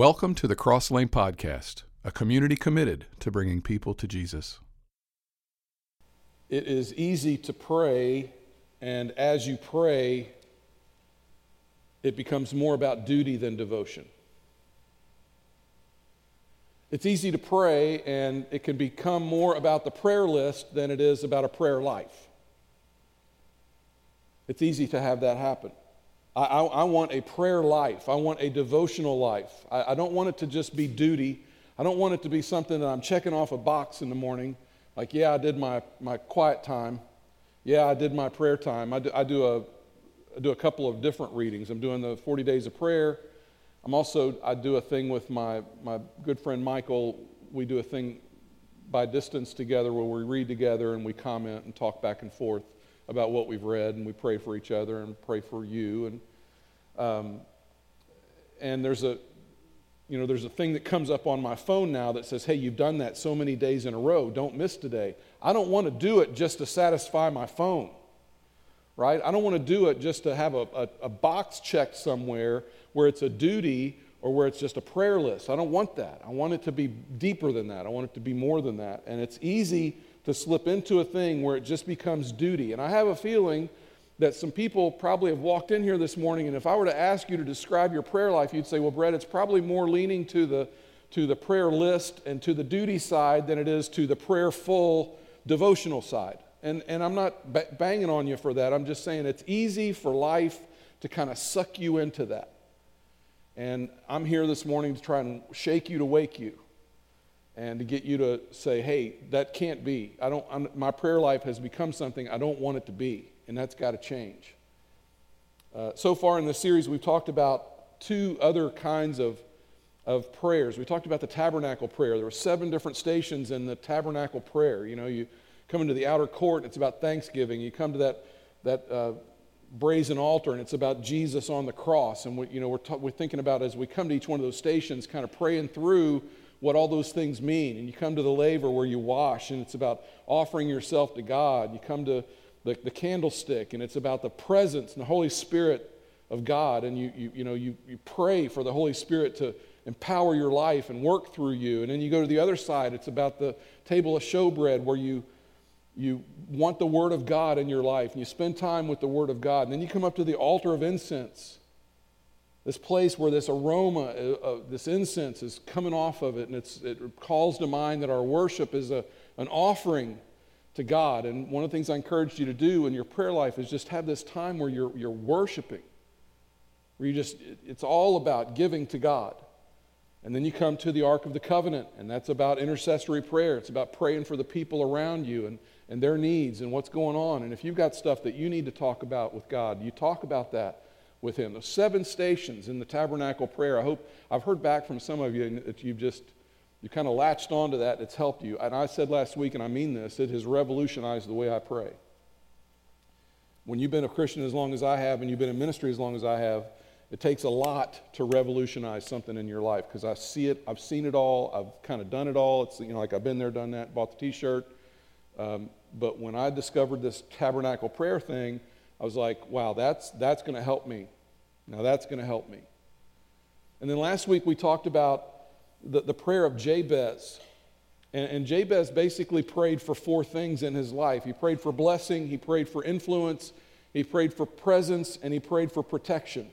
Welcome to the Cross Lane Podcast, a community committed to bringing people to Jesus. It is easy to pray, and as you pray, it becomes more about duty than devotion. It's easy to pray, and it can become more about the prayer list than it is about a prayer life. It's easy to have that happen. I, I, I want a prayer life. I want a devotional life. I, I don't want it to just be duty. I don't want it to be something that I'm checking off a box in the morning, like, yeah, I did my, my quiet time. Yeah, I did my prayer time. I do, I do, a, I do a couple of different readings. I'm doing the 40 days of prayer. I'm also, I do a thing with my, my good friend Michael. We do a thing by distance together where we read together and we comment and talk back and forth about what we've read, and we pray for each other and pray for you. And, um, and there's a, you know, there's a thing that comes up on my phone now that says, hey, you've done that so many days in a row. Don't miss today. I don't want to do it just to satisfy my phone, right? I don't want to do it just to have a, a, a box checked somewhere where it's a duty or where it's just a prayer list. I don't want that. I want it to be deeper than that. I want it to be more than that. And it's easy to slip into a thing where it just becomes duty. And I have a feeling that some people probably have walked in here this morning, and if I were to ask you to describe your prayer life, you'd say, Well, Brett, it's probably more leaning to the, to the prayer list and to the duty side than it is to the prayerful devotional side. And, and I'm not banging on you for that. I'm just saying it's easy for life to kind of suck you into that. And I'm here this morning to try and shake you to wake you and to get you to say, hey, that can't be. I don't, I'm, my prayer life has become something I don't want it to be, and that's got to change. Uh, so far in this series, we've talked about two other kinds of, of prayers. We talked about the tabernacle prayer. There were seven different stations in the tabernacle prayer. You know, you come into the outer court, it's about thanksgiving. You come to that, that uh, brazen altar, and it's about Jesus on the cross. And we, you know, we're, t- we're thinking about as we come to each one of those stations, kind of praying through what all those things mean. And you come to the laver where you wash, and it's about offering yourself to God. You come to the, the candlestick, and it's about the presence and the Holy Spirit of God. And you, you, you, know, you, you pray for the Holy Spirit to empower your life and work through you. And then you go to the other side, it's about the table of showbread where you, you want the Word of God in your life, and you spend time with the Word of God. And then you come up to the altar of incense this place where this aroma, uh, this incense is coming off of it, and it calls to mind that our worship is a, an offering to God. And one of the things I encourage you to do in your prayer life is just have this time where you're, you're worshiping, where you just, it's all about giving to God. And then you come to the Ark of the Covenant, and that's about intercessory prayer. It's about praying for the people around you and, and their needs and what's going on. And if you've got stuff that you need to talk about with God, you talk about that with him. Those seven stations in the tabernacle prayer. I hope I've heard back from some of you that you've just you kind of latched onto that. It's helped you. And I said last week, and I mean this, it has revolutionized the way I pray. When you've been a Christian as long as I have, and you've been in ministry as long as I have, it takes a lot to revolutionize something in your life because I see it, I've seen it all, I've kind of done it all. It's you know like I've been there, done that, bought the T-shirt. Um, but when I discovered this tabernacle prayer thing, I was like, wow, that's, that's going to help me. Now that's going to help me. And then last week we talked about the, the prayer of Jabez. And, and Jabez basically prayed for four things in his life he prayed for blessing, he prayed for influence, he prayed for presence, and he prayed for protection.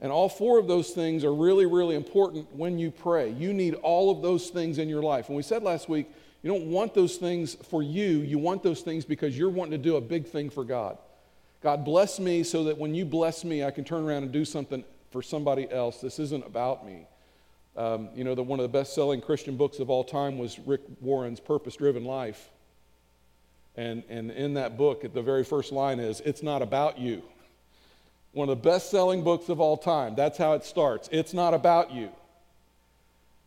And all four of those things are really, really important when you pray. You need all of those things in your life. And we said last week, you don't want those things for you, you want those things because you're wanting to do a big thing for God. God, bless me so that when you bless me, I can turn around and do something for somebody else. This isn't about me. Um, you know, that one of the best selling Christian books of all time was Rick Warren's Purpose Driven Life. And, and in that book, the very first line is, It's not about you. One of the best selling books of all time. That's how it starts. It's not about you.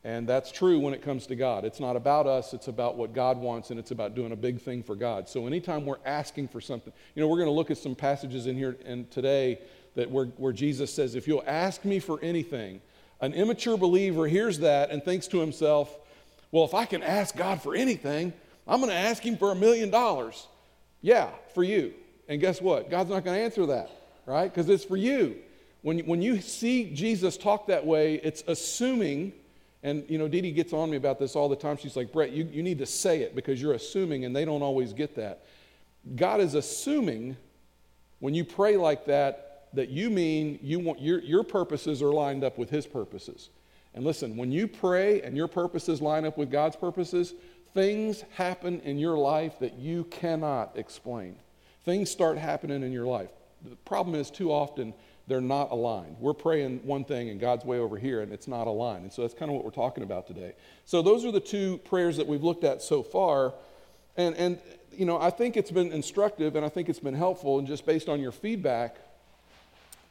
And that's true when it comes to God. It's not about us, it's about what God wants, and it's about doing a big thing for God. So anytime we're asking for something, you know, we're going to look at some passages in here and today that where, where Jesus says, if you'll ask me for anything, an immature believer hears that and thinks to himself, well, if I can ask God for anything, I'm going to ask him for a million dollars. Yeah, for you. And guess what? God's not going to answer that, right? Because it's for you. when, when you see Jesus talk that way, it's assuming, and you know, Dee Dee gets on me about this all the time. She's like, Brett, you, you need to say it because you're assuming, and they don't always get that. God is assuming when you pray like that, that you mean you want your, your purposes are lined up with his purposes. And listen, when you pray and your purposes line up with God's purposes, things happen in your life that you cannot explain. Things start happening in your life. The problem is, too often, they're not aligned. We're praying one thing and God's way over here, and it's not aligned. And so that's kind of what we're talking about today. So those are the two prayers that we've looked at so far. And, and you know, I think it's been instructive and I think it's been helpful. And just based on your feedback,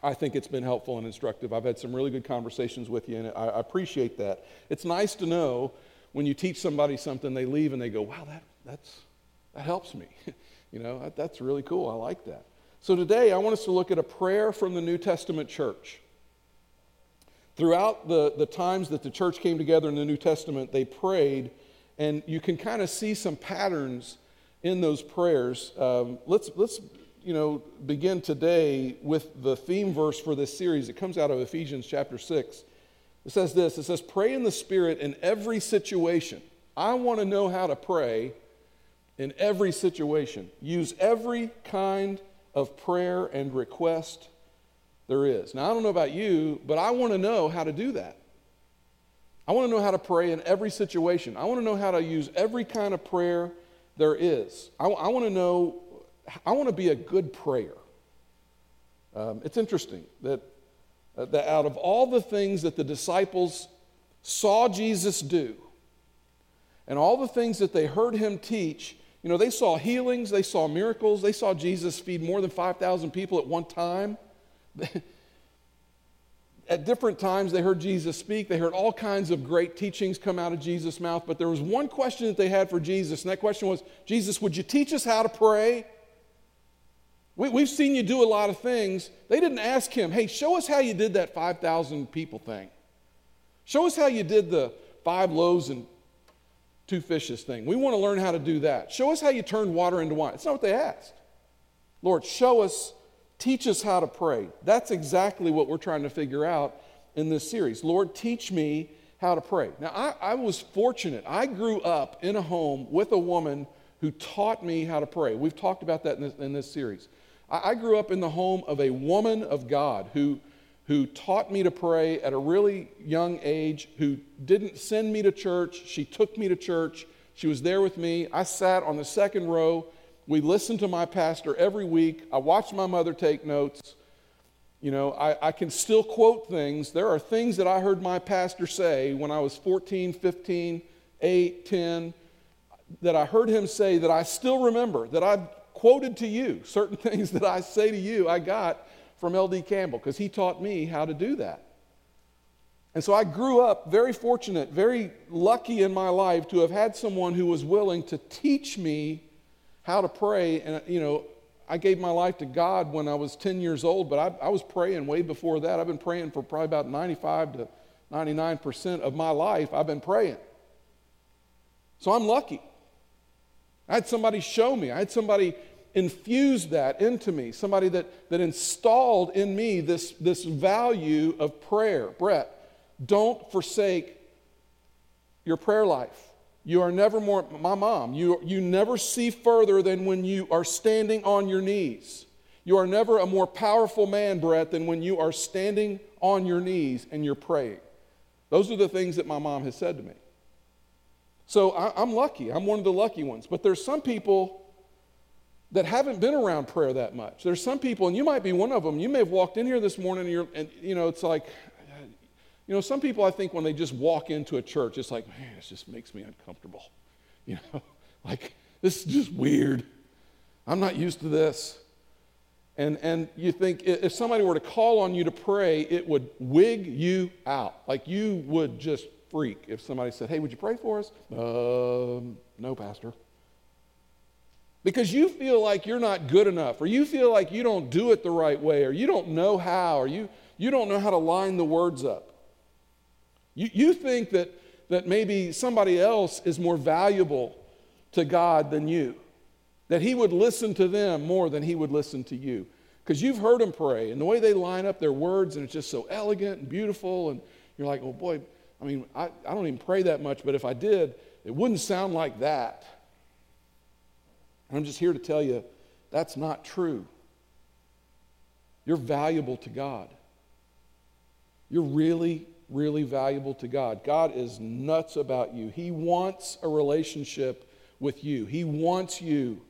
I think it's been helpful and instructive. I've had some really good conversations with you, and I, I appreciate that. It's nice to know when you teach somebody something, they leave and they go, wow, that, that's, that helps me. you know, that, that's really cool. I like that. So today, I want us to look at a prayer from the New Testament church. Throughout the, the times that the church came together in the New Testament, they prayed, and you can kind of see some patterns in those prayers. Um, let's, let's you know, begin today with the theme verse for this series. It comes out of Ephesians chapter 6. It says this it says, Pray in the Spirit in every situation. I want to know how to pray in every situation. Use every kind of prayer and request there is. Now, I don't know about you, but I want to know how to do that. I want to know how to pray in every situation. I want to know how to use every kind of prayer there is. I, I want to know, I want to be a good prayer. Um, it's interesting that, uh, that out of all the things that the disciples saw Jesus do, and all the things that they heard him teach, you know, they saw healings, they saw miracles, they saw Jesus feed more than 5,000 people at one time. at different times, they heard Jesus speak. They heard all kinds of great teachings come out of Jesus' mouth. But there was one question that they had for Jesus, and that question was Jesus, would you teach us how to pray? We, have seen you do a lot of things. They didn't ask him, hey, show us how you did that 5,000 people thing. Show us how you did the five loaves and two fishes thing. We want to learn how to do that. Show us how you turn water into wine. It's not what they asked. Lord, show us, teach us how to pray. That's exactly what we're trying to figure out in this series. Lord, teach me how to pray. Now, I, I was fortunate. I grew up in a home with a woman who taught me how to pray. We've talked about that in this, in this series. I, I grew up in the home of a woman of God who who taught me to pray at a really young age, who didn't send me to church. She took me to church. She was there with me. I sat on the second row. We listened to my pastor every week. I watched my mother take notes. You know, I, I can still quote things. There are things that I heard my pastor say when I was 14, 15, 8, 10, that I heard him say that I still remember, that I've quoted to you. Certain things that I say to you, I got from L.D. Campbell because he taught me how to do that. And so I grew up very fortunate, very lucky in my life to have had someone who was willing to teach me how to pray. And, you know, I gave my life to God when I was 10 years old, but I, I was praying way before that. I've been praying for probably about 95 to 99% of my life. I've been praying. So I'm lucky. I had somebody show me, I had somebody infused that into me, somebody that, that installed in me this, this value of prayer. Brett, don't forsake your prayer life. You are never more, my mom, you, you never see further than when you are standing on your knees. You are never a more powerful man, Brett, than when you are standing on your knees and you're praying. Those are the things that my mom has said to me. So I, I'm lucky. I'm one of the lucky ones. But there's some people that haven't been around prayer that much. There's some people, and you might be one of them. You may have walked in here this morning, and, you're, and you know, it's like, you know, some people I think when they just walk into a church, it's like, man, this just makes me uncomfortable. You know, like this is just weird. I'm not used to this. And, and you think if somebody were to call on you to pray, it would wig you out. Like you would just freak if somebody said, hey, would you pray for us? Um, no, Pastor because you feel like you're not good enough, or you feel like you don't do it the right way, or you don't know how, or you, you don't know how to line the words up. You, you think that, that maybe somebody else is more valuable to God than you, that He would listen to them more than He would listen to you. Because you've heard them pray, and the way they line up their words, and it's just so elegant and beautiful, and you're like, oh boy, I mean, I, I don't even pray that much, but if I did, it wouldn't sound like that. I'm just here to tell you that's not true. You're valuable to God. You're really, really valuable to God. God is nuts about you. He wants a relationship with you, He wants you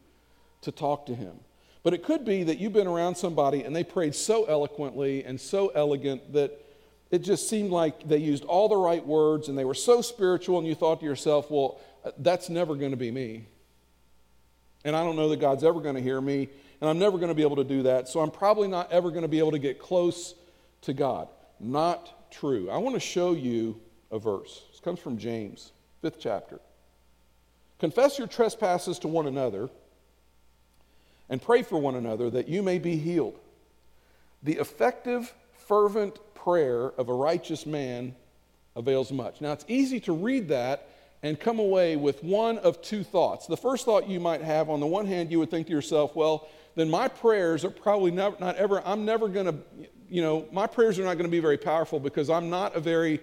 to talk to Him. But it could be that you've been around somebody and they prayed so eloquently and so elegant that it just seemed like they used all the right words and they were so spiritual, and you thought to yourself, well, that's never going to be me. And I don't know that God's ever going to hear me, and I'm never going to be able to do that, so I'm probably not ever going to be able to get close to God. Not true. I want to show you a verse. This comes from James, fifth chapter. Confess your trespasses to one another and pray for one another that you may be healed. The effective, fervent prayer of a righteous man avails much. Now, it's easy to read that and come away with one of two thoughts. The first thought you might have, on the one hand, you would think to yourself, well, then my prayers are probably not, not ever, I'm never going to, you know, my prayers are not going to be very powerful because I'm not a very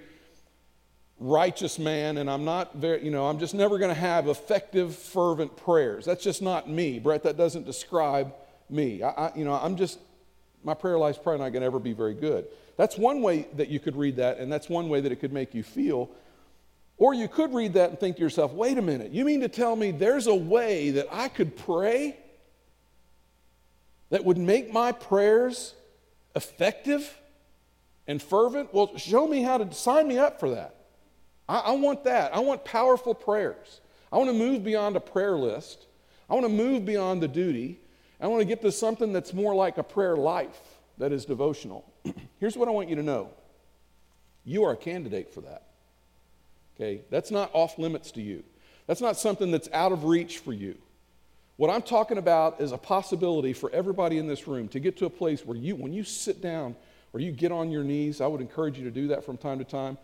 righteous man and I'm not very, you know, I'm just never going to have effective, fervent prayers. That's just not me. Brett, that doesn't describe me. I, I you know, I'm just, my prayer life's probably not going to ever be very good. That's one way that you could read that, and that's one way that it could make you feel. Or you could read that and think to yourself, wait a minute, you mean to tell me there's a way that I could pray that would make my prayers effective and fervent? Well, show me how to sign me up for that. I, I want that. I want powerful prayers. I want to move beyond a prayer list. I want to move beyond the duty. I want to get to something that's more like a prayer life that is devotional. Here's what I want you to know you are a candidate for that. Okay? That's not off limits to you, that's not something that's out of reach for you. What I'm talking about is a possibility for everybody in this room to get to a place where you, when you sit down or you get on your knees, I would encourage you to do that from time to time.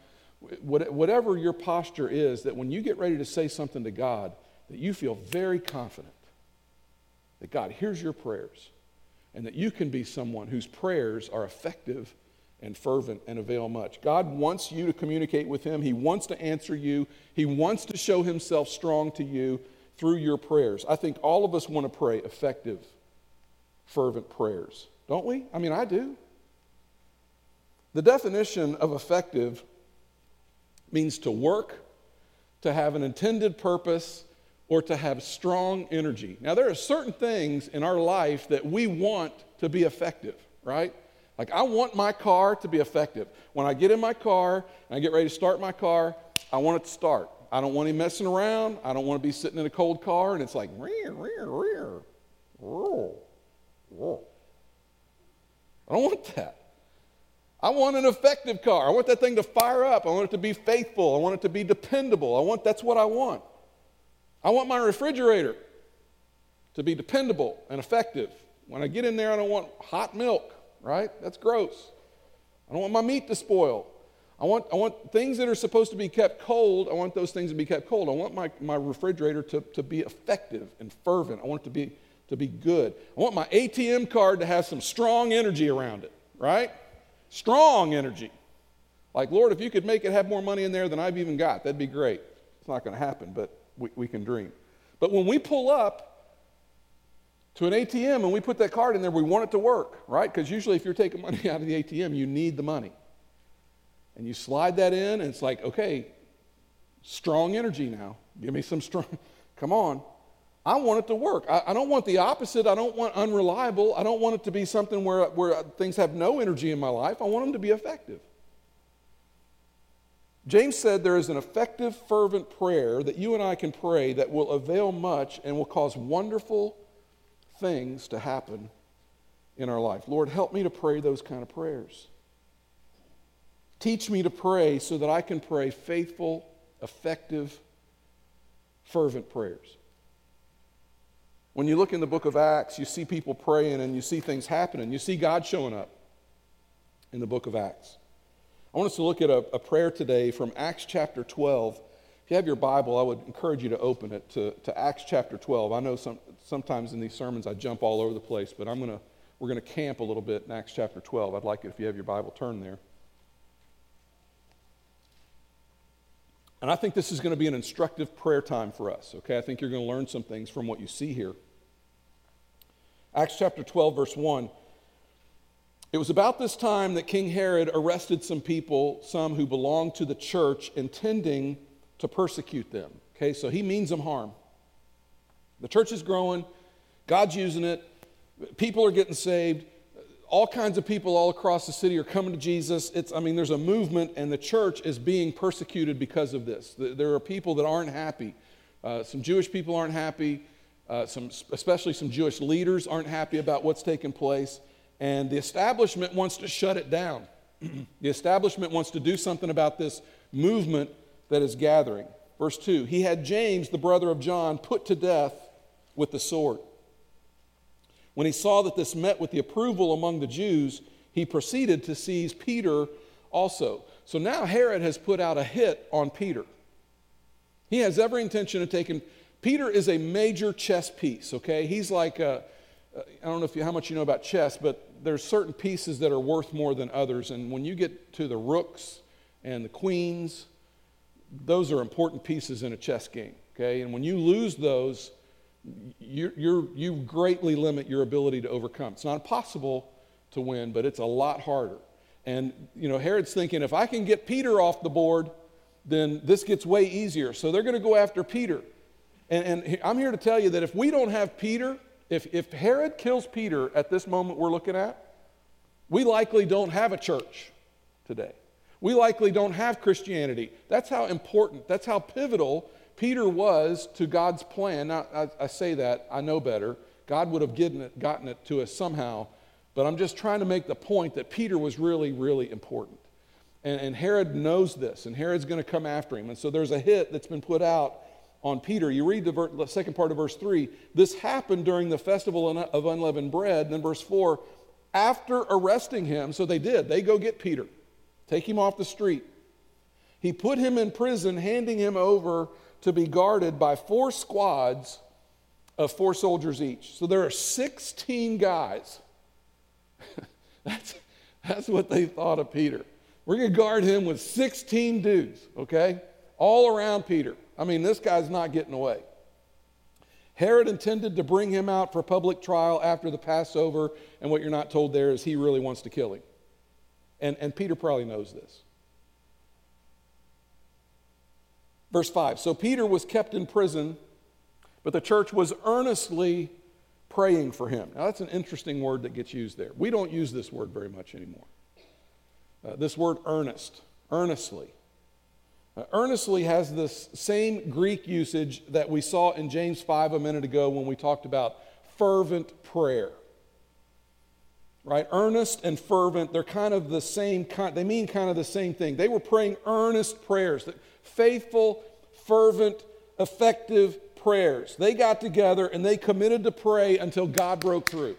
Whatever your posture is, that when you get ready to say something to God, that you feel very confident that God hears your prayers and that you can be someone whose prayers are effective and fervent and avail much. God wants you to communicate with Him. He wants to answer you. He wants to show Himself strong to you through your prayers. I think all of us want to pray effective, fervent prayers, don't we? I mean, I do. The definition of effective means to work, to have an intended purpose, or to have strong energy. Now, there are certain things in our life that we want to be effective, right? Like, I want my car to be effective. When I get in my car and I get ready to start my car, I want it to start. I don't want any messing around. I don't want to be sitting in a cold car and it's like, rear, rear, rear, roll, roll. I don't want that. I want an effective car. I want that thing to fire up. I want it to be faithful. I want it to be dependable. I want that's what I want. I want my refrigerator to be dependable and effective. When I get in there, I don't want hot milk, right? That's gross. I don't want my meat to spoil. I want, I want things that are supposed to be kept cold, I want those things to be kept cold. I want my, my refrigerator to, to be effective and fervent. I want it to be, to be good. I want my ATM card to have some strong energy around it, right? Strong energy. Like, Lord, if you could make it have more money in there than I've even got, that'd be great. It's not going to happen, but we, we can dream. But when we pull up to an ATM and we put that card in there, we want it to work, right? Because usually if you're taking money out of the ATM, you need the money. And you slide that in, and it's like, okay, strong energy now. Give me some strong, come on. I want it to work. I, I, don't want the opposite. I don't want unreliable. I don't want it to be something where, where things have no energy in my life. I want them to be effective. James said there is an effective, fervent prayer that you and I can pray that will avail much and will cause wonderful things to happen in our life. Lord, help me to pray those kind of prayers. Teach me to pray so that I can pray faithful, effective, fervent prayers. When you look in the book of Acts, you see people praying and you see things happening. You see God showing up in the book of Acts. I want us to look at a, a, prayer today from Acts chapter 12. If you have your Bible, I would encourage you to open it to, to Acts chapter 12. I know some, sometimes in these sermons I jump all over the place, but I'm to we're going to camp a little bit in Acts chapter 12. I'd like it if you have your Bible turn there. And I think this is going to be an instructive prayer time for us, okay? I think you're going to learn some things from what you see here. Acts chapter 12, verse 1. It was about this time that King Herod arrested some people, some who belonged to the church, intending to persecute them. Okay, so he means them harm. The church is growing, God's using it, people are getting saved all kinds of people all across the city are coming to Jesus. It's, I mean, there's a movement, and the church is being persecuted because of this. There are people that aren't happy. Uh, some Jewish people aren't happy. Uh, some, especially some Jewish leaders aren't happy about what's taking place. And the establishment wants to shut it down. the establishment wants to do something about this movement that is gathering. Verse 2 He had James, the brother of John, put to death with the sword. When he saw that this met with the approval among the Jews, he proceeded to seize Peter also. So now Herod has put out a hit on Peter. He has every intention of taking. Peter is a major chess piece, okay? He's like, uh, uh, I don't know if you, how much you know about chess, but there's certain pieces that are worth more than others. And when you get to the rooks and the queens, those are important pieces in a chess game, okay? And when you lose those, you you you greatly limit your ability to overcome. It's not impossible to win, but it's a lot harder. And, you know, Herod's thinking if I can get Peter off the board, then this gets way easier. So they're going to go after Peter. And, and I'm here to tell you that if we don't have Peter, if, if Herod kills Peter at this moment we're looking at, we likely don't have a church today. We likely don't have Christianity. That's how important, that's how pivotal Peter was to God's plan. Now, I, I, say that, I know better. God would have gotten it, gotten it to us somehow. But I'm just trying to make the point that Peter was really, really important. And, and Herod knows this, and Herod's going to come after him. And so there's a hit that's been put out on Peter. You read the, ver- the second part of verse 3. This happened during the festival of unleavened bread. And then verse 4 after arresting him, so they did, they go get Peter, take him off the street. He put him in prison, handing him over to be guarded by four squads of four soldiers each. So there are 16 guys. that's, that's what they thought of Peter. We're going to guard him with 16 dudes, okay? All around Peter. I mean, this guy's not getting away. Herod intended to bring him out for public trial after the Passover, and what you're not told there is he really wants to kill him. And, and Peter probably knows this. Verse 5 So Peter was kept in prison, but the church was earnestly praying for him. Now, that's an interesting word that gets used there. We don't use this word very much anymore. Uh, this word earnest, earnestly. Uh, earnestly has this same Greek usage that we saw in James 5 a minute ago when we talked about fervent prayer. Right? Earnest and fervent, they're kind of the same kind, they mean kind of the same thing. They were praying earnest prayers faithful, fervent, effective prayers. They got together and they committed to pray until God broke through.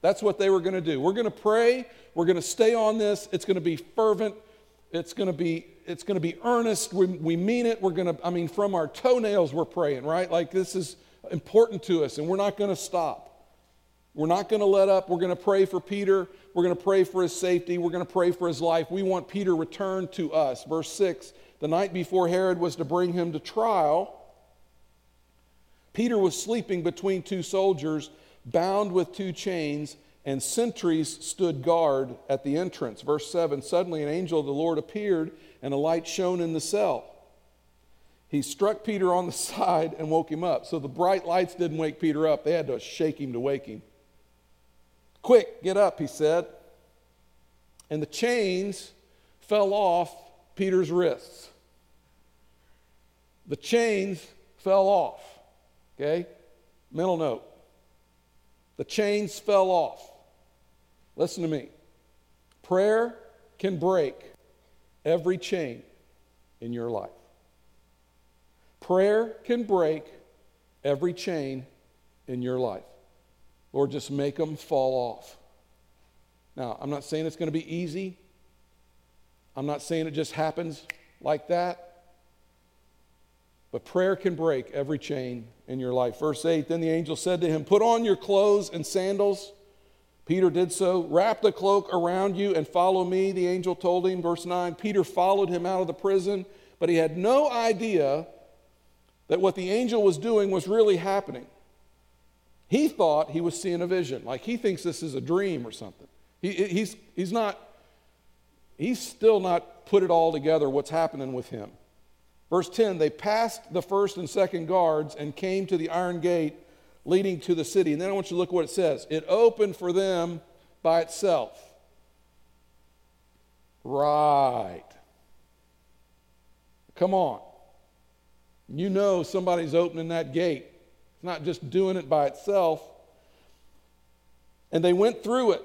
That's what they were going to do. We're going to pray. We're going to stay on this. It's going to be fervent. It's going to be it's going to be earnest. We, we mean it. We're going to I mean from our toenails we're praying, right? Like this is important to us and we're not going to stop. We're not going to let up. We're going to pray for Peter. We're going to pray for his safety. We're going to pray for his life. We want Peter returned to us. Verse 6 the night before Herod was to bring him to trial, Peter was sleeping between two soldiers, bound with two chains, and sentries stood guard at the entrance. Verse 7 Suddenly an angel of the Lord appeared, and a light shone in the cell. He struck Peter on the side and woke him up. So the bright lights didn't wake Peter up, they had to shake him to wake him. Quick, get up, he said. And the chains fell off Peter's wrists the chains fell off. Okay? Mental note. The chains fell off. Listen to me. Prayer can break every chain in your life. Prayer can break every chain in your life. Lord, just make them fall off. Now, I'm not saying it's going to be easy. I'm not saying it just happens like that. But prayer can break every chain in your life. Verse 8 Then the angel said to him, Put on your clothes and sandals. Peter did so. Wrap the cloak around you and follow me, the angel told him. Verse 9 Peter followed him out of the prison, but he had no idea that what the angel was doing was really happening. He thought he was seeing a vision, like he thinks this is a dream or something. He, he's, he's not, he's still not put it all together what's happening with him. Verse 10 They passed the first and second guards and came to the iron gate leading to the city. And then I want you to look what it says it opened for them by itself. Right. Come on. You know somebody's opening that gate. It's not just doing it by itself. And they went through it.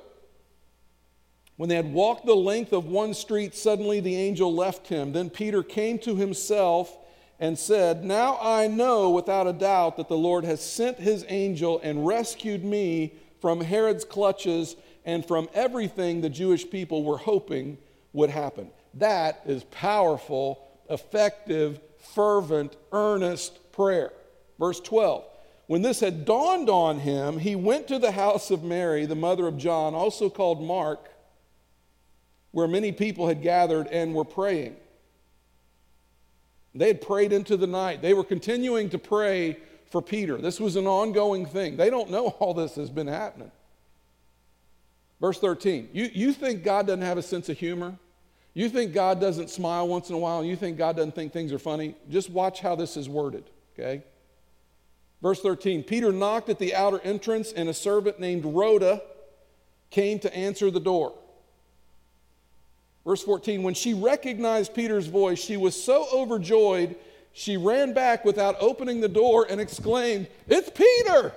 When they had walked the length of one street, suddenly the angel left him. Then Peter came to himself and said, Now I know without a doubt that the Lord has sent his angel and rescued me from Herod's clutches and from everything the Jewish people were hoping would happen. That is powerful, effective, fervent, earnest prayer. Verse 12. When this had dawned on him, he went to the house of Mary, the mother of John, also called Mark, where many people had gathered and were praying. They had prayed into the night. They were continuing to pray for Peter. This was an ongoing thing. They don't know all this has been happening. Verse 13. You, you think God doesn't have a sense of humor? You think God doesn't smile once in a while? You think God doesn't think things are funny? Just watch how this is worded, okay? Verse 13 Peter knocked at the outer entrance, and a servant named Rhoda came to answer the door. Verse 14, when she recognized Peter's voice, she was so overjoyed, she ran back without opening the door and exclaimed, It's Peter!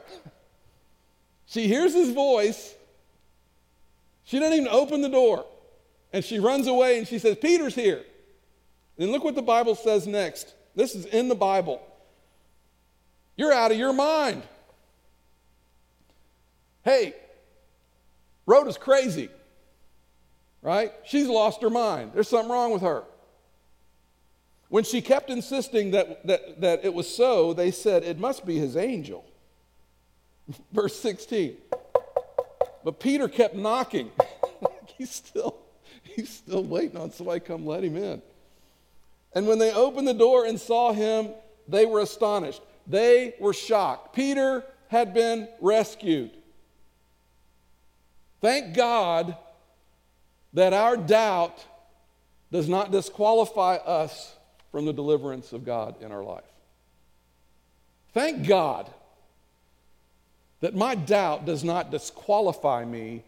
She hears his voice. She doesn't even open the door. And she runs away and she says, Peter's here. And look what the Bible says next. This is in the Bible. You're out of your mind. Hey, Rhoda's crazy right? She's lost her mind. There's something wrong with her. When she kept insisting that, that, that it was so, they said, It must be his angel. Verse 16. But Peter kept knocking. he's, still, he's still waiting on somebody come let him in. And when they opened the door and saw him, they were astonished. They were shocked. Peter had been rescued. Thank God that our doubt does not disqualify us from the deliverance of God in our life. Thank God that my doubt does not disqualify me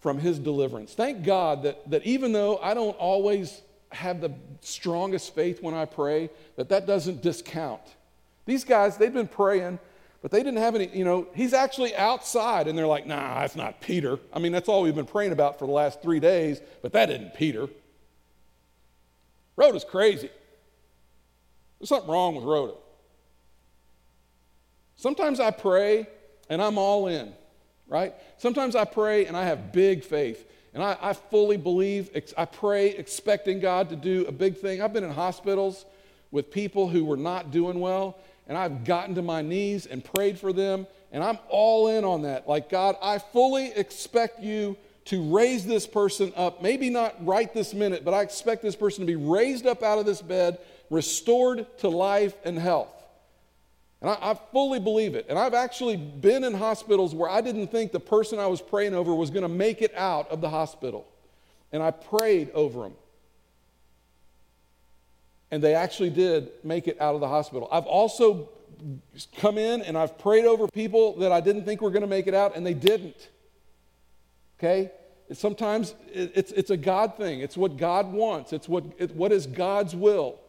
from his deliverance. Thank God that, that even though I don't always have the strongest faith when I pray, that that doesn't discount. These guys, they've been praying but they didn't have any, you know, he's actually outside, and they're like, nah, that's not Peter. I mean, that's all we've been praying about for the last three days, but that isn't Peter. Rhoda's crazy. There's something wrong with Rhoda. Sometimes I pray and I'm all in, right? Sometimes I pray and I have big faith. And I, I, fully believe, I pray expecting God to do a big thing. I've been in hospitals with people who were not doing well, and I've gotten to my knees and prayed for them, and I'm all in on that. Like, God, I fully expect you to raise this person up. Maybe not right this minute, but I expect this person to be raised up out of this bed, restored to life and health. And I, I fully believe it. And I've actually been in hospitals where I didn't think the person I was praying over was going to make it out of the hospital. And I prayed over them and they actually did make it out of the hospital. I've also come in and I've prayed over people that I didn't think were going to make it out, and they didn't. Okay? Sometimes it's, it's a God thing. It's what God wants. It's what, it, what is God's will.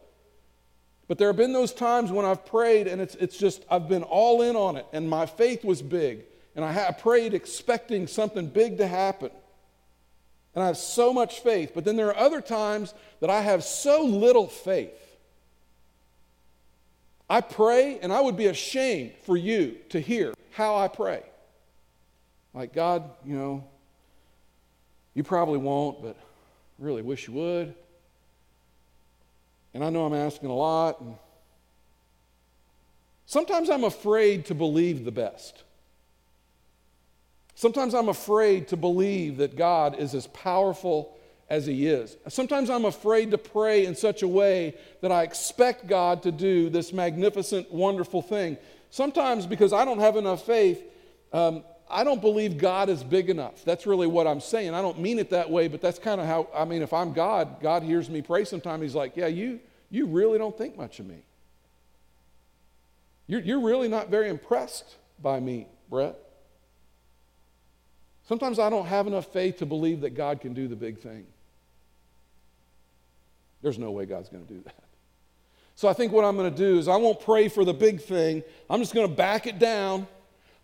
But there have been those times when I've prayed and it's, it's just, I've been all in on it, and my faith was big. And I, ha- I prayed expecting something big to happen and I have so much faith. But then there are other times that I have so little faith. I pray, and I would be ashamed for you to hear how I pray. Like, God, you know, you probably won't, but really wish you would. And I know I'm asking a lot. And sometimes I'm afraid to believe the best. Sometimes I'm afraid to believe that God is as powerful as He is. Sometimes I'm afraid to pray in such a way that I expect God to do this magnificent, wonderful thing. Sometimes because I don't have enough faith, um, I don't believe God is big enough. That's really what I'm saying. I don't mean it that way, but that's kind of how, I mean, if I'm God, God hears me pray sometimes. He's like, Yeah, you, you really don't think much of me. You're, you're really not very impressed by me, Brett. Sometimes I don't have enough faith to believe that God can do the big thing. There's no way God's going to do that. So I think what I'm going to do is I won't pray for the big thing. I'm just going to back it down.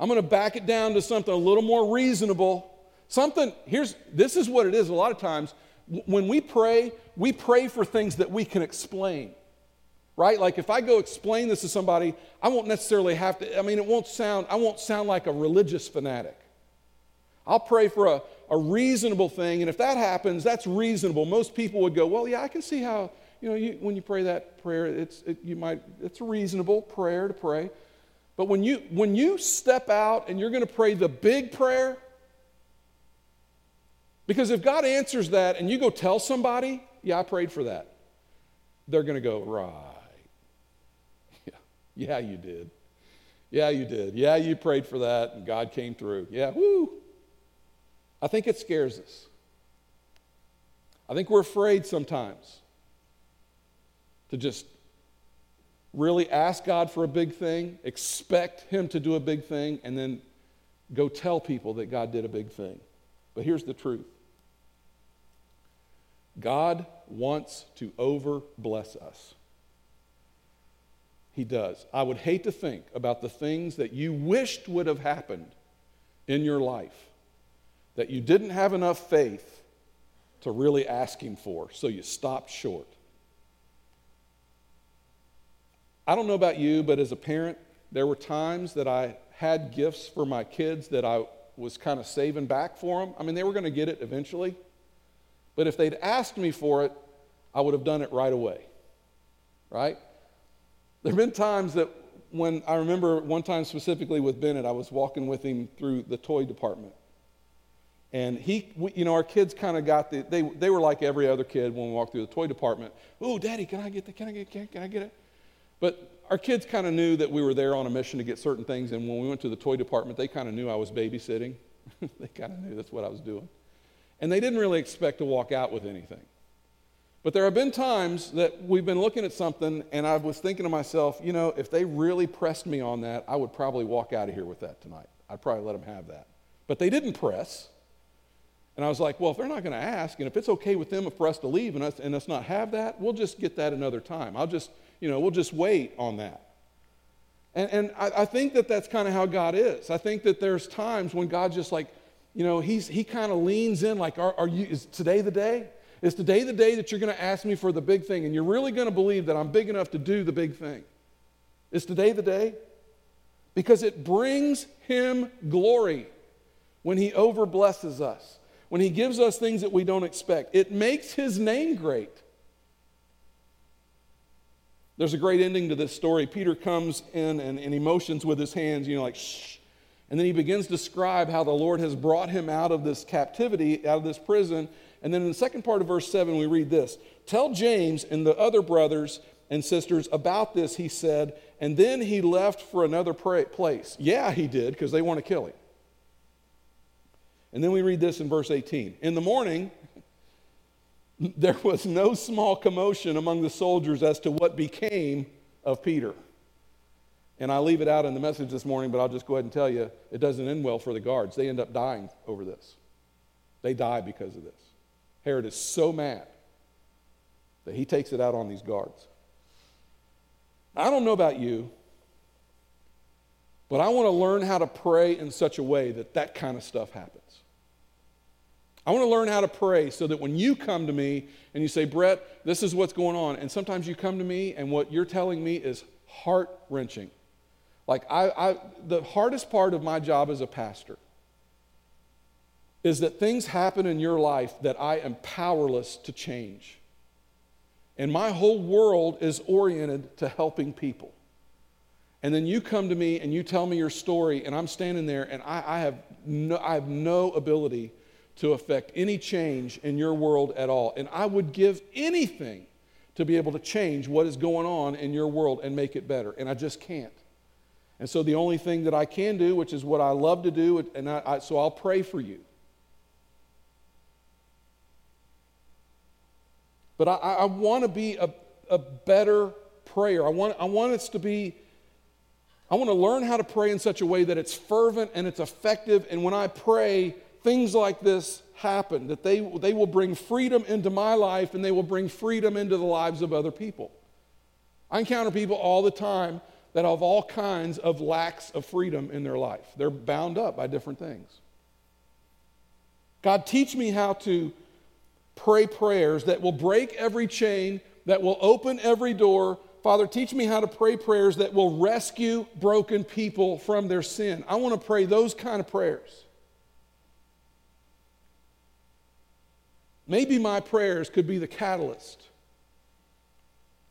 I'm going to back it down to something a little more reasonable. Something, here's, this is what it is a lot of times. When we pray, we pray for things that we can explain right? Like if I go explain this to somebody, I won't necessarily have to, I mean, it won't sound, I won't sound like a religious fanatic. I'll pray for a, a reasonable thing, and if that happens, that's reasonable. Most people would go, well, yeah, I can see how, you know, you, when you pray that prayer, it's, it, you might, it's a reasonable prayer to pray. But when you, when you step out and you're going to pray the big prayer, because if God answers that and you go tell somebody, yeah, I prayed for that, they're going to go, right. Yeah, yeah, you did. Yeah, you did. Yeah, you prayed for that and God came through. Yeah, woo. I think it scares us. I think we're afraid sometimes to just really ask God for a big thing, expect Him to do a big thing, and then go tell people that God did a big thing. But here's the truth God wants to over bless us. He does. I would hate to think about the things that you wished would have happened in your life that you didn't have enough faith to really ask Him for, so you stopped short. I don't know about you, but as a parent, there were times that I had gifts for my kids that I was kind of saving back for them. I mean, they were going to get it eventually. But if they'd asked me for it, I would have done it right away. Right? There have been times that when I remember one time specifically with Bennett, I was walking with him through the toy department. And he, you know, our kids kind of got the, they, they were like every other kid when we walked through the toy department. Oh, daddy, can I get the, can I get, can, can I get it? But our kids kind of knew that we were there on a mission to get certain things. And when we went to the toy department, they kind of knew I was babysitting. they kind of knew that's what I was doing. And they didn't really expect to walk out with anything. But there have been times that we've been looking at something, and I was thinking to myself, you know, if they really pressed me on that, I would probably walk out of here with that tonight. I'd probably let them have that. But they didn't press. And I was like, well, if they're not going to ask, and if it's okay with them for us to leave and us, and us not have that, we'll just get that another time. I'll just, you know, we'll just wait on that. And, and I, I think that that's kind of how God is. I think that there's times when God just like, you know, he's, he kind of leans in like, are, are you, is today the day? Is today the day that you're going to ask me for the big thing and you're really going to believe that I'm big enough to do the big thing? Is today the day? Because it brings him glory when he overblesses us when He gives us things that we don't expect. It makes His name great. There's a great ending to this story. Peter comes in and, and emotions with his hands, you know, like shh. And then he begins to describe how the Lord has brought him out of this captivity, out of this prison. And then in the second part of verse 7, we read this Tell James and the other brothers and sisters about this, he said, and then he left for another place. Yeah, he did, because they want to kill him. And then we read this in verse 18. In the morning, there was no small commotion among the soldiers as to what became of Peter. And I leave it out in the message this morning, but I'll just go ahead and tell you it doesn't end well for the guards. They end up dying over this. They die because of this. Herod is so mad that he takes it out on these guards. I don't know about you, but I want to learn how to pray in such a way that that kind of stuff happens. I want to learn how to pray so that when you come to me and you say, Brett, this is what's going on, and sometimes you come to me and what you're telling me is heart wrenching. Like, I, I, the hardest part of my job as a pastor is that things happen in your life that I am powerless to change. And my whole world is oriented to helping people. And then you come to me and you tell me your story, and I'm standing there and I, I, have, no, I have no ability to affect any change in your world at all. And I would give anything to be able to change what is going on in your world and make it better. And I just can't. And so the only thing that I can do, which is what I love to do, and I, I, so I'll pray for you. But I, I want to be a, a better prayer. I want, I want us to be, I want to learn how to pray in such a way that it's fervent and it's effective. And when I pray, things like this happen, that they, they will bring freedom into my life and they will bring freedom into the lives of other people. I encounter people all the time that have all kinds of lacks of freedom in their life. They're bound up by different things. God, teach me how to pray prayers that will break every chain, that will open every door. Father, teach me how to pray prayers that will rescue broken people from their sin. I want to pray those kind of prayers. Maybe my prayers could be the catalyst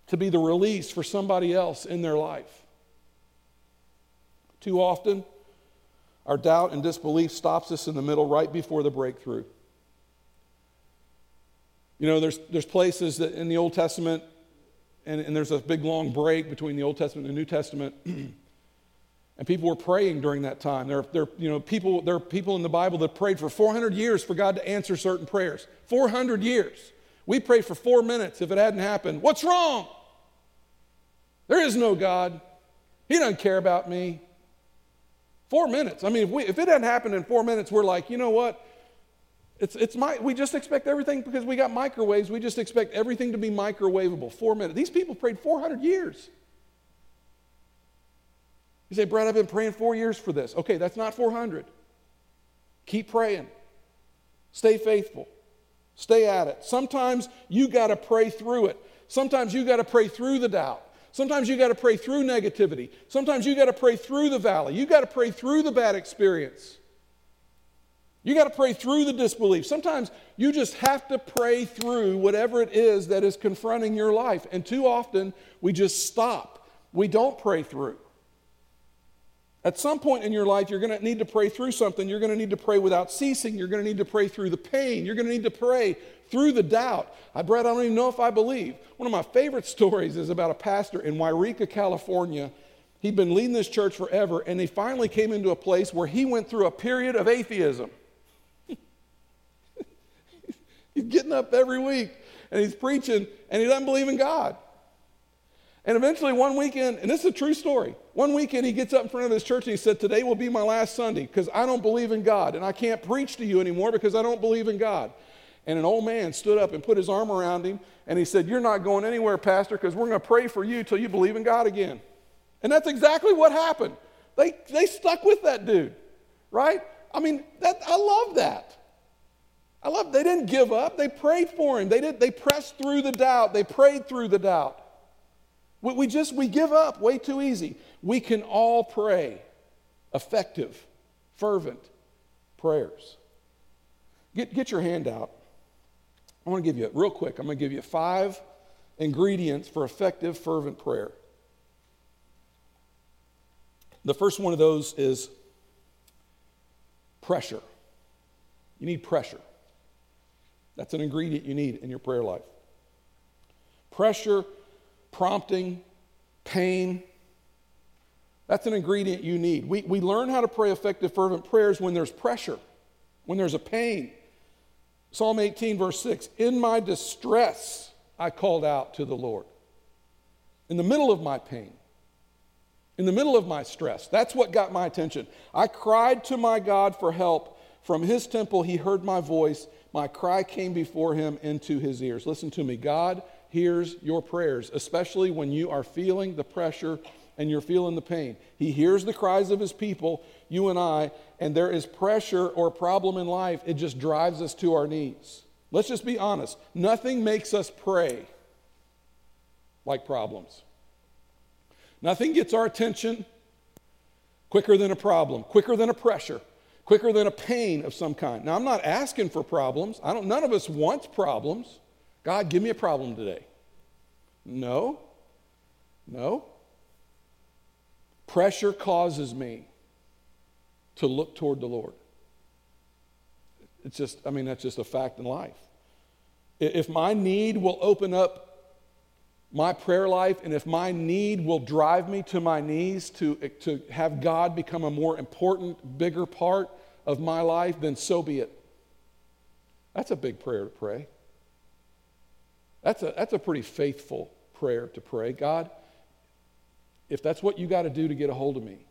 to be the release for somebody else in their life. Too often, our doubt and disbelief stops us in the middle right before the breakthrough. You know, there's, there's places that in the Old Testament, and, and there's a big long break between the Old Testament and the New Testament. and people were praying during that time. There, there, you know, people, there are people in the Bible that prayed for 400 years for God to answer certain prayers. 400 years. We prayed for four minutes if it hadn't happened. What's wrong? There is no God. He doesn't care about me. Four minutes. I mean, if, we, if it hadn't happened in four minutes, we're like, you know what? It's, it's my, we just expect everything because we got microwaves. We just expect everything to be microwavable. Four minutes. These people prayed 400 years. You say, Brad, I've been praying four years for this. Okay, that's not 400. Keep praying. Stay faithful. Stay at it. Sometimes you got to pray through it. Sometimes you got to pray through the doubt. Sometimes you got to pray through negativity. Sometimes you got to pray through the valley. You got to pray through the bad experience. You got to pray through the disbelief. Sometimes you just have to pray through whatever it is that is confronting your life. And too often we just stop. We don't pray through. At some point in your life, you're going to need to pray through something. You're going to need to pray without ceasing. You're going to need to pray through the pain. You're going to need to pray through the doubt. I, Brad, I don't even know if I believe. One of my favorite stories is about a pastor in Yreka, California. He'd been leading this church forever, and he finally came into a place where he went through a period of atheism. he's getting up every week and he's preaching, and he doesn't believe in God. And eventually, one weekend, and this is a true story, one weekend he gets up in front of his church and he said, Today will be my last Sunday because I don't believe in God and I can't preach to you anymore because I don't believe in God. And an old man stood up and put his arm around him and he said, You're not going anywhere, Pastor, because we're going to pray for you till you believe in God again. And that's exactly what happened. They, they stuck with that dude, right? I mean, that, I love that. I love they didn't give up. They prayed for him. They did they pressed through the doubt. They prayed through the doubt. We, we just, we give up way too easy. We can all pray effective, fervent prayers. Get, get your hand out. I want to give you, real quick, I'm going to give you five ingredients for effective, fervent prayer. The first one of those is pressure. You need pressure. That's an ingredient you need in your prayer life. Pressure prompting, pain. That's an ingredient you need. We, we learn how to pray effective, fervent prayers when there's pressure, when there's a pain. Psalm 18, verse 6 In my distress, I called out to the Lord. In the middle of my pain, in the middle of my stress, that's what got my attention. I cried to my God for help. From his temple, he heard my voice. My cry came before him into his ears. Listen to me. God hears your prayers, especially when you are feeling the pressure and you're feeling the pain. He hears the cries of his people, you and I, and there is pressure or problem in life. It just drives us to our knees. Let's just be honest. Nothing makes us pray like problems. Nothing gets our attention quicker than a problem, quicker than a pressure, quicker than a pain of some kind. Now, I'm not asking for problems. I don't, none of us wants problems. God, give me a problem today. No. No. Pressure causes me to look toward the Lord. It's just, I mean, that's just a fact in life. If my need will open up my prayer life, and if my need will drive me to my knees to, to have God become a more important, bigger part of my life, then so be it. That's a big prayer to pray. That's a, that's a pretty faithful prayer to pray. God, if that's what you got to do to get a hold of me,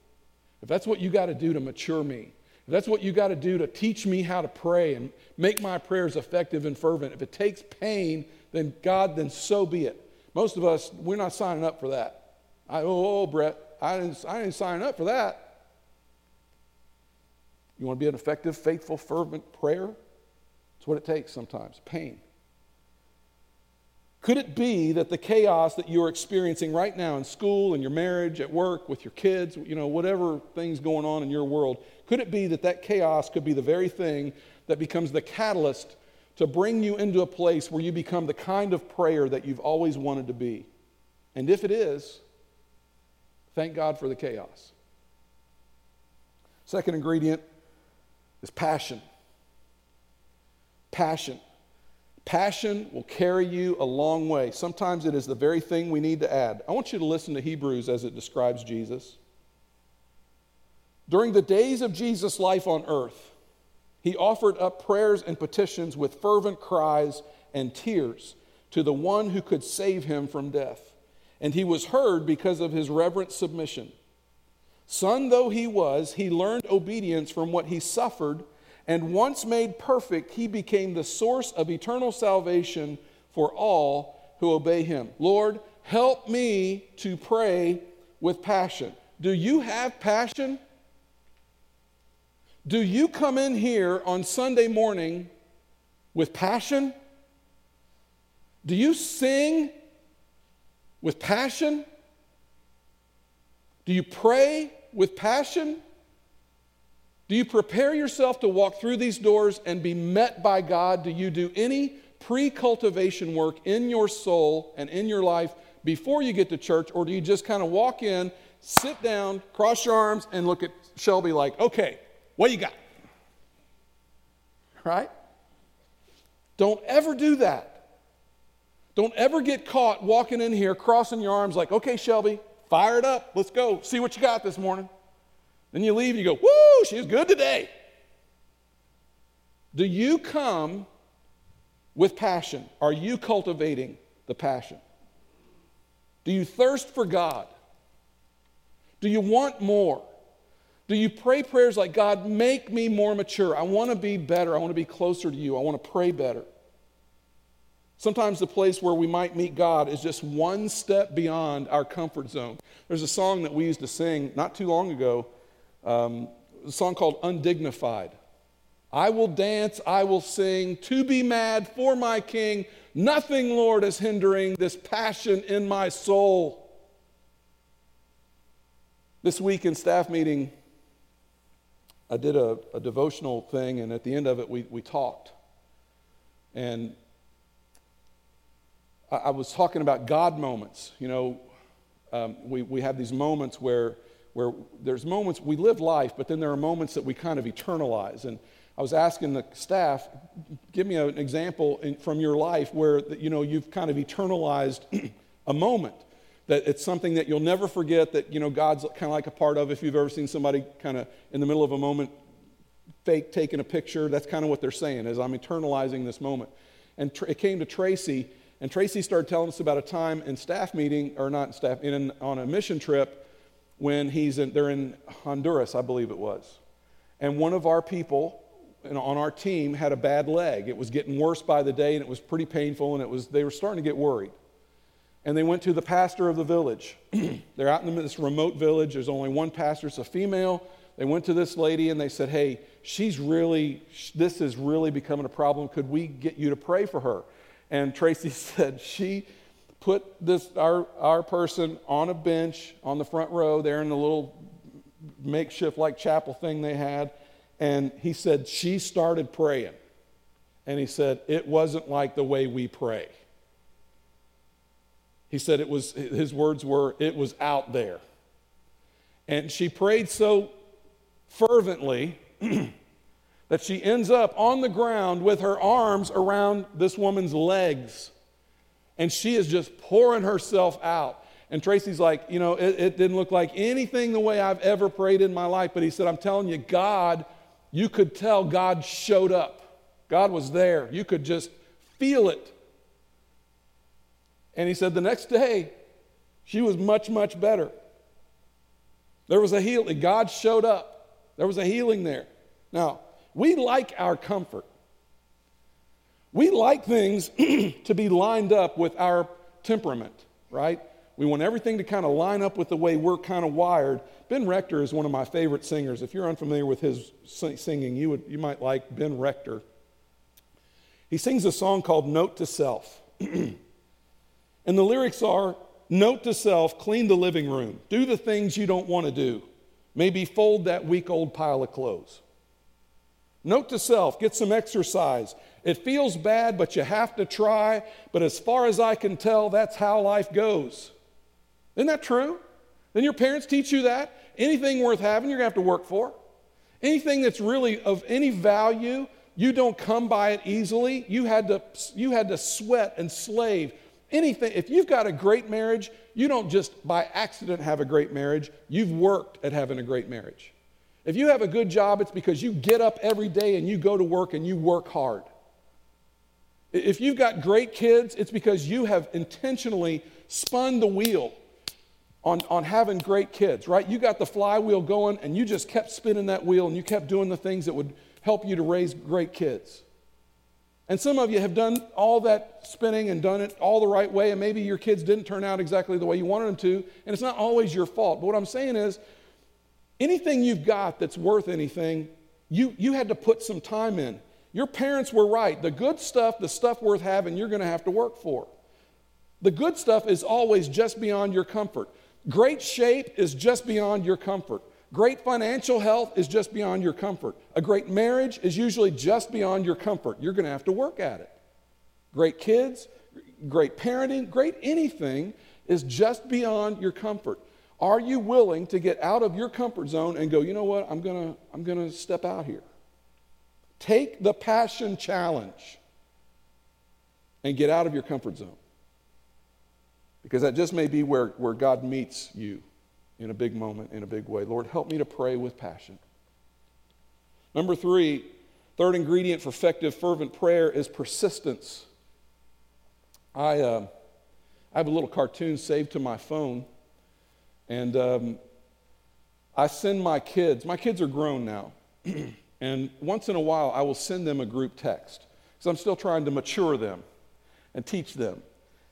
if that's what you got to do to mature me, if that's what you got to do to teach me how to pray and make my prayers effective and fervent, if it takes pain, then God, then so be it. Most of us, we're not signing up for that. I, oh, oh, oh Brett, I didn't, I didn't sign up for that. You want to be an effective, faithful, fervent prayer? It's what it takes sometimes pain. Could it be that the chaos that you're experiencing right now in school, in your marriage, at work, with your kids, you know, whatever things going on in your world, could it be that that chaos could be the very thing that becomes the catalyst to bring you into a place where you become the kind of prayer that you've always wanted to be? And if it is, thank God for the chaos. Second ingredient is passion. Passion. Passion will carry you a long way. Sometimes it is the very thing we need to add. I want you to listen to Hebrews as it describes Jesus. During the days of Jesus' life on earth, he offered up prayers and petitions with fervent cries and tears to the one who could save him from death. And he was heard because of his reverent submission. Son though he was, he learned obedience from what he suffered and once made perfect, he became the source of eternal salvation for all who obey him. Lord, help me to pray with passion. Do you have passion? Do you come in here on Sunday morning with passion? Do you sing with passion? Do you pray with passion? Do you prepare yourself to walk through these doors and be met by God? Do you do any pre cultivation work in your soul and in your life before you get to church? Or do you just kind of walk in, sit down, cross your arms, and look at Shelby like, okay, what you got? Right? Don't ever do that. Don't ever get caught walking in here, crossing your arms like, okay, Shelby, fire it up. Let's go. See what you got this morning. Then you leave and you go, woo, she was good today. Do you come with passion? Are you cultivating the passion? Do you thirst for God? Do you want more? Do you pray prayers like, God, make me more mature? I want to be better. I want to be closer to you. I want to pray better. Sometimes the place where we might meet God is just one step beyond our comfort zone. There's a song that we used to sing not too long ago um, a song called Undignified. I will dance, I will sing, to be mad for my king. Nothing, Lord, is hindering this passion in my soul. This week in staff meeting, I did a, a devotional thing, and at the end of it, we, we talked. And I, I was talking about God moments. You know, um, we, we have these moments where where there's moments we live life, but then there are moments that we kind of eternalize. And I was asking the staff, give me an example in, from your life where you know you've kind of eternalized a moment. That it's something that you'll never forget. That you know God's kind of like a part of. If you've ever seen somebody kind of in the middle of a moment, fake taking a picture, that's kind of what they're saying. Is I'm eternalizing this moment. And tr- it came to Tracy, and Tracy started telling us about a time in staff meeting, or not staff, in, on a mission trip when he's in, they're in Honduras, I believe it was. And one of our people on our team had a bad leg. It was getting worse by the day and it was pretty painful and it was, they were starting to get worried. And they went to the pastor of the village. they're out in this remote village. There's only one pastor, it's a female. They went to this lady and they said, Hey, she's really, this is really becoming a problem. Could we get you to pray for her? And Tracy said, She put this our, our person on a bench on the front row there in the little makeshift like chapel thing they had and he said she started praying. And he said it wasn't like the way we pray. He said it was his words were it was out there. And she prayed so fervently that she ends up on the ground with her arms around this woman's legs. And she is just pouring herself out. And Tracy's like, you know, it, it, didn't look like anything the way I've ever prayed in my life. But he said, I'm telling you, God, you could tell God showed up. God was there. You could just feel it. And he said, the next day, she was much, much better. There was a healing. God showed up. There was a healing there. Now, we like our comfort. We like things to be lined up with our temperament, right? We want everything to kind of line up with the way we're kind of wired. Ben Rector is one of my favorite singers. If you're unfamiliar with his singing, you, would, you might like Ben Rector. He sings a song called Note to Self. and the lyrics are Note to self, clean the living room, do the things you don't want to do, maybe fold that week old pile of clothes. Note to self, get some exercise. It feels bad, but you have to try. But as far as I can tell, that's how life goes. Isn't that true? Then your parents teach you that? Anything worth having, you're going to have to work for. Anything that's really of any value, you don't come by it easily. You had to, you had to sweat and slave. Anything, if you've got a great marriage, you don't just by accident have a great marriage. You've worked at having a great marriage. If you have a good job, it's because you get up every day and you go to work and you work hard. If you've got great kids, it's because you have intentionally spun the wheel on, on having great kids, right? You got the flywheel going and you just kept spinning that wheel and you kept doing the things that would help you to raise great kids. And some of you have done all that spinning and done it all the right way, and maybe your kids didn't turn out exactly the way you wanted them to, and it's not always your fault. But what I'm saying is, anything you've got that's worth anything, you, you had to put some time in. Your parents were right. The good stuff, the stuff worth having, you're going to have to work for. The good stuff is always just beyond your comfort. Great shape is just beyond your comfort. Great financial health is just beyond your comfort. A great marriage is usually just beyond your comfort. You're going to have to work at it. Great kids, great parenting, great anything is just beyond your comfort. Are you willing to get out of your comfort zone and go, you know what, I'm going to I'm going to step out here? Take the passion challenge and get out of your comfort zone. Because that just may be where, where God meets you in a big moment, in a big way. Lord, help me to pray with passion. Number three, third ingredient for effective, fervent prayer is persistence. I, uh, I have a little cartoon saved to my phone, and um, I send my kids, my kids are grown now, and once in a while I will send them a group text because I'm still trying to mature them and teach them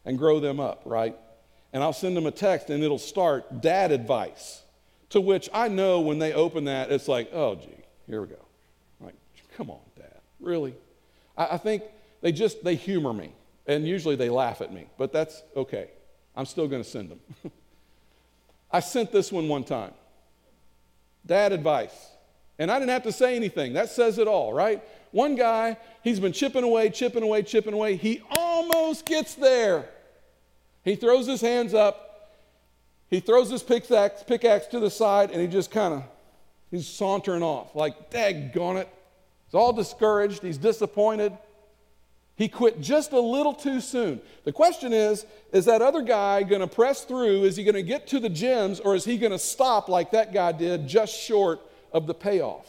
and grow them up, right? And I'll send them a text and it'll start dad advice. To which I know when they open that, it's like, oh, gee, here we go. I'm like, come on, dad, really? I, I think they just, they humor me. And usually they laugh at me, but that's okay. I'm still going to send them. I sent this one one time. Dad advice. And I didn't have to say anything. That says it all, right? One guy, he's been chipping away, chipping away, chipping away. He almost gets there. He throws his hands up, he throws his pickaxe, pickaxe to the side, and he just kind of, he's sauntering off, like, daggone it. He's all discouraged, he's disappointed. He quit just a little too soon. The question is is that other guy going to press through? Is he going to get to the gems, or is he going to stop like that guy did, just short of the payoff?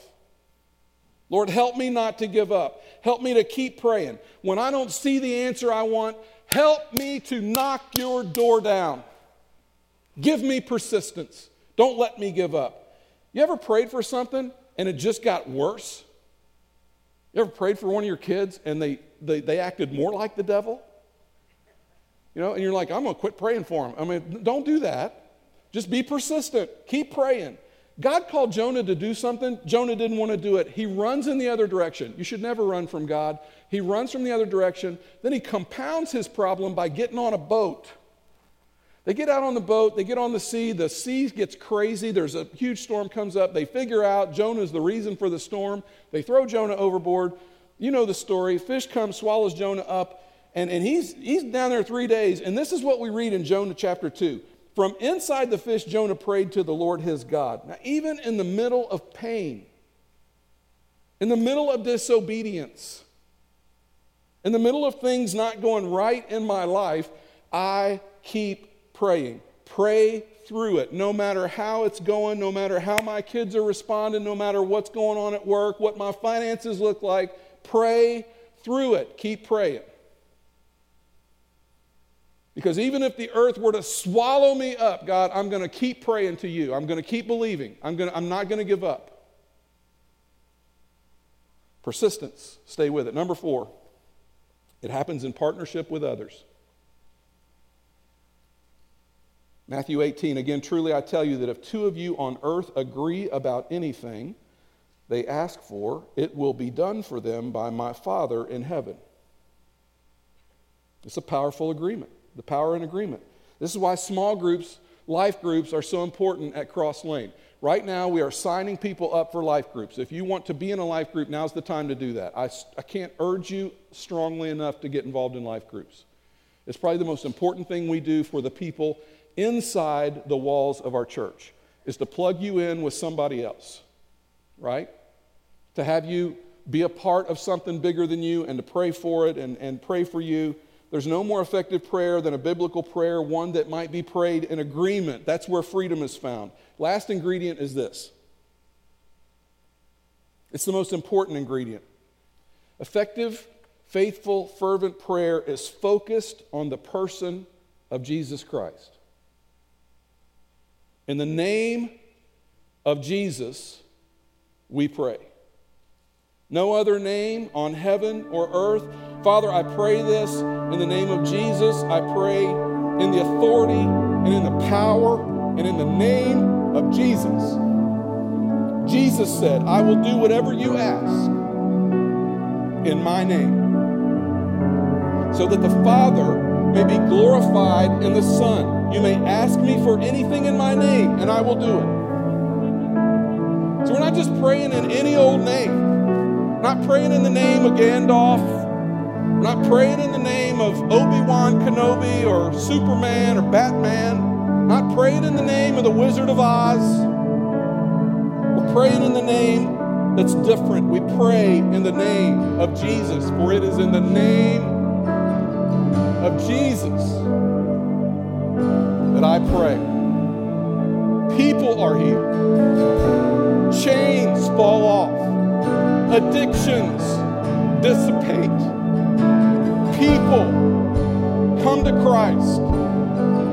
Lord, help me not to give up. Help me to keep praying. When I don't see the answer I want, Help me to knock your door down. Give me persistence. Don't let me give up. You ever prayed for something and it just got worse? You ever prayed for one of your kids and they, they, they acted more like the devil? You know, and you're like, I'm going to quit praying for them. I mean, don't do that. Just be persistent. Keep praying. God called Jonah to do something. Jonah didn't want to do it. He runs in the other direction. You should never run from God. He runs from the other direction. Then he compounds his problem by getting on a boat. They get out on the boat, they get on the sea, the sea gets crazy, there's a huge storm comes up. They figure out Jonah is the reason for the storm. They throw Jonah overboard. You know the story. Fish comes, swallows Jonah up, and, and he's, he's down there three days. And this is what we read in Jonah chapter 2. From inside the fish, Jonah prayed to the Lord his God. Now, even in the middle of pain, in the middle of disobedience, in the middle of things not going right in my life, I keep praying. Pray through it, no matter how it's going, no matter how my kids are responding, no matter what's going on at work, what my finances look like. Pray through it. Keep praying. Because even if the earth were to swallow me up, God, I'm going to keep praying to you. I'm going to keep believing. I'm, going to, I'm not going to give up. Persistence. Stay with it. Number four, it happens in partnership with others. Matthew 18, again, truly I tell you that if two of you on earth agree about anything they ask for, it will be done for them by my Father in heaven. It's a powerful agreement, the power in agreement. This is why small groups, life groups, are so important at Cross Lane. Right now, we are signing people up for life groups. If you want to be in a life group, now's the time to do that. I, I can't urge you strongly enough to get involved in life groups. It's probably the most important thing we do for the people inside the walls of our church is to plug you in with somebody else, right? To have you be a part of something bigger than you and to pray for it and, and pray for you. There's no more effective prayer than a biblical prayer, one that might be prayed in agreement. That's where freedom is found. Last ingredient is this it's the most important ingredient. Effective, faithful, fervent prayer is focused on the person of Jesus Christ. In the name of Jesus, we pray. No other name on heaven or earth. Father, I pray this in the name of Jesus. I pray in the authority and in the power and in the name of Jesus. Jesus said, I will do whatever you ask in my name, so that the Father may be glorified in the Son. You may ask me for anything in my name, and I will do it. So we're not just praying in any old name. We're not praying in the name of Gandalf. We're not praying in the name of Obi Wan Kenobi or Superman or Batman. Not praying in the name of the Wizard of Oz. We're praying in the name that's different. We pray in the name of Jesus, for it is in the name of Jesus that I pray. People are healed, chains fall off, addictions dissipate, people come to Christ,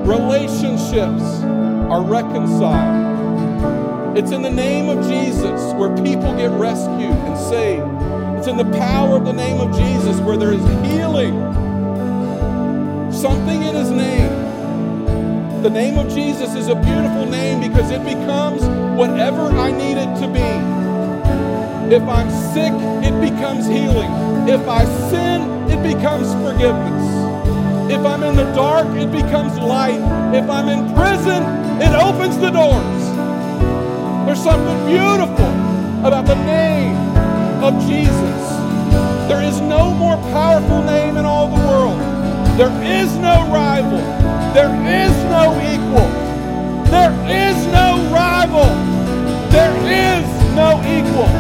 relationships are reconciled. It's in the name of Jesus where people get rescued and saved. It's in the power of the name of Jesus where there is healing. Something in his name the name of Jesus is a beautiful name because it becomes whatever I need it to be. If I'm sick, it becomes healing. If I sin, it becomes forgiveness. If I'm in the dark, it becomes light. If I'm in prison, it opens the doors. There's something beautiful about the name of Jesus. There is no more powerful name in all the world. There is no rival. There is no equal. There is no rival. There is no equal.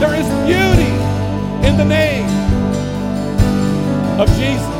There is beauty in the name of Jesus.